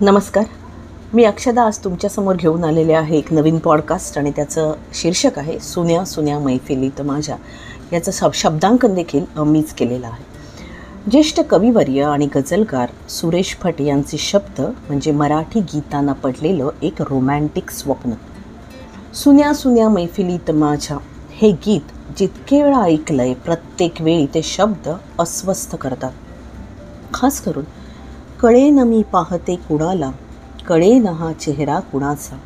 नमस्कार. मी अक्षदा आज तुमच्यासमोर घेऊन आलेले आहे एक नवीन पॉडकास्ट आणि त्याचं शीर्षक आहे सुन्या सुन्या मैफिलीत माझ्या. याचं सब शब्दांकन देखील मीच केलेलं आहे. ज्येष्ठ कविवर्य आणि गझलकार सुरेश भट यांचे शब्द म्हणजे मराठी गीतांना पडलेलं एक रोमॅन्टिक स्वप्न. सुन्या सुन्या मैफिलीत माझ्या. हे गीत जितके वेळा ऐकलंय प्रत्येक वेळी ते शब्द अस्वस्थ करतात. खास करून कळे न मी पाहते कुणाला कळे न हा चेहरा कुणाचा?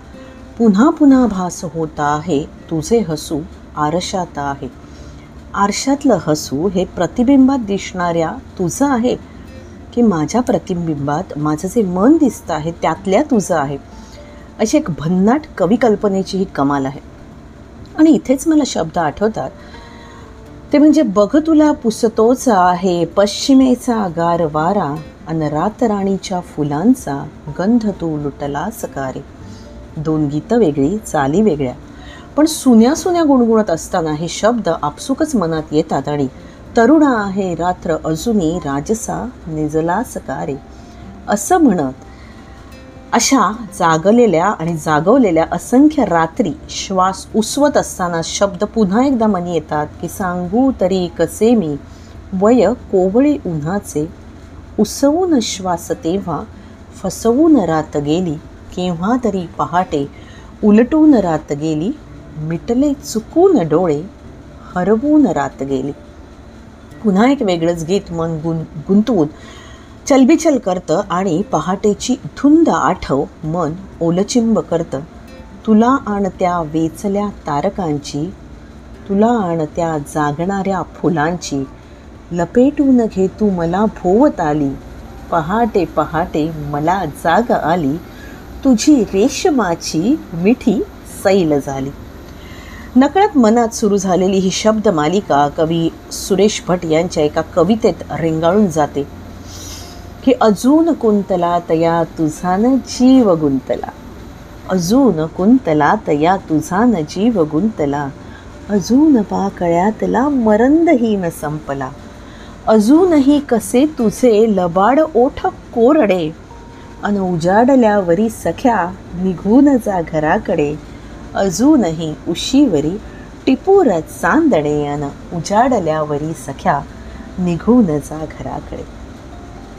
पुन्हा पुन्हा भास होता आहे तुझे हसू आरशात आहे. आरशातलं हसू हे प्रतिबिंबात दिसणाऱ्या तुझं आहे की माझ्या प्रतिबिंबात माझं जे मन दिसतं आहे त्यातल्या तुझं आहे. अशी एक भन्नाट कविकल्पनेची ही कमाल आहे. आणि इथेच मला शब्द आठवतात. ते म्हणजे बघ तुला पुसतोचा आहे पश्चिमेचा गार वारा अन रातराणीच्या फुलांचा गंध तू लुटला सकारे दोन गीतं वेगळी चाली वेगळ्या. पण सुन्या सुन्या गुणगुणत असताना हे शब्द आपसुकच मनात येतात आणि तरुणा आहे रात्र अजूनही राजसा निजला सकारे असं म्हणत अशा जागलेल्या आणि जागवलेल्या असंख्य रात्री श्वास उसवत असताना शब्द पुन्हा एकदा मनी येतात की सांगू तरी कसे मी? वय कोवळी उन्हाचे उसवून श्वास तेव्हा फसवून रात गेली. केव्हा तरी पहाटे उलटून रात गेली. मिटले चुकून डोळे हरवून रात गेली. पुन्हा एक वेगळंच गीत मन गुन गुंतवून चलबिचल करतं आणि पहाटेची धुंद आठव मन ओलचिंब करतं. तुला आण त्या वेचल्या तारकांची तुला आण त्या जागणाऱ्या फुलांची लपेटून घे तू मला भोवत आली. पहाटे पहाटे मला जाग आली. तुझी रेशमाची मिठी सैल झाली. नकळत मनात सुरू झालेली ही शब्द मालिका कवी सुरेश भट यांच्या एका कवितेत रेंगाळून जाते. की अजून कुंतला तया तुझा न जीव गुंतला. अजून कुंतला तया तुझा न जीव गुंतला. अजून पाकळ्यातला मरंदही न संपला. अजूनही कसे तुझे लबाड ओठ कोरडे? अन उजाडल्यावरी सख्या निघून जा घराकडे. अजूनही उशीवरी टिपूर चांदणे अन उजाडल्यावरी सख्या निघून जा घराकडे.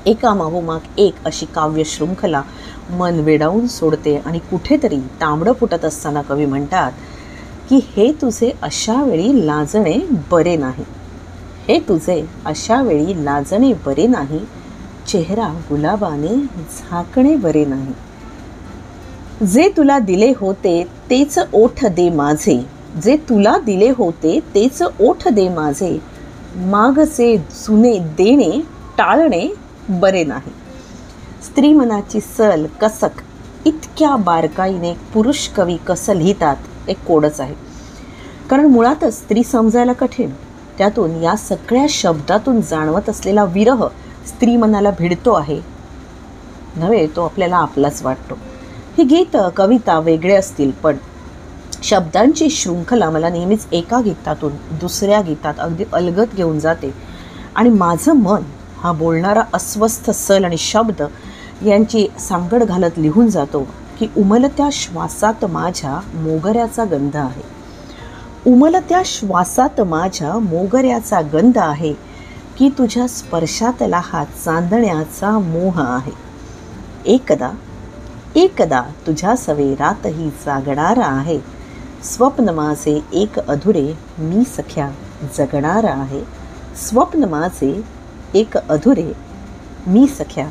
एका मागोमाग एक अशी काव्य शृंखला मन वेडावून सोडते आणि कुठेतरी तांबडं फुटत असताना कवी म्हणतात की हे तुझे अशा वेळी लाजणे बरे नाही. हे तुझे अशा वेळी लाजणे बरे नाही. चेहरा गुलाबाने झाकणे बरे नाही. जे तुला दिले होते तेच ओठ दे माझे. जे तुला दिले होते तेच ओठ दे माझे. मागचे जुने देणे टाळणे बरे नाही. स्त्री मनाची सल कसक. इतक्या बारकाईने पुरुष कवी कसं लिहितात एक कोडच आहे. कारण मुळातच स्त्री समजायला कठीण. त्यातून या सगळ्या शब्दातून जाणवत असलेला विरह स्त्री मनाला भिडतो आहे. नव्हे तो आपल्याला आपलाच वाटतो. ही गीत कविता वेगळे असतील पण शब्दांची शृंखला मला नेहमीच एका गीतातून दुसऱ्या गीतात अगदी अलगत घेऊन जाते. आणि माझं मन हा बोलणारा अस्वस्थ सल आणि शब्द यांची सांगड घालत लिहून जातो की उमलत्या श्वासात माझ्या मोगऱ्याचा गंध आहे. उमलत्या श्वासात माझ्या मोगऱ्याचा गंध आहे की तुझ्या स्पर्शातला हा चांदण्याचा मोह आहे. एकदा एकदा तुझ्या सवेरातही जागणारा आहे. स्वप्न माझे एक अधुरे मी सख्या जगणारा आहे. स्वप्न माझे एक अधुरे मी सख्या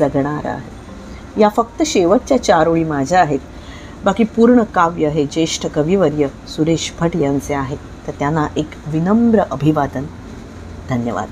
जगणारा आहे. या फक्त शेवटच्या चार ओळी माझ्या आहेत. बाकी पूर्ण काव्य हे ज्येष्ठ कविवर्य सुरेश भट यांचे आहे. तर त्यांना एक विनम्र अभिवादन. धन्यवाद.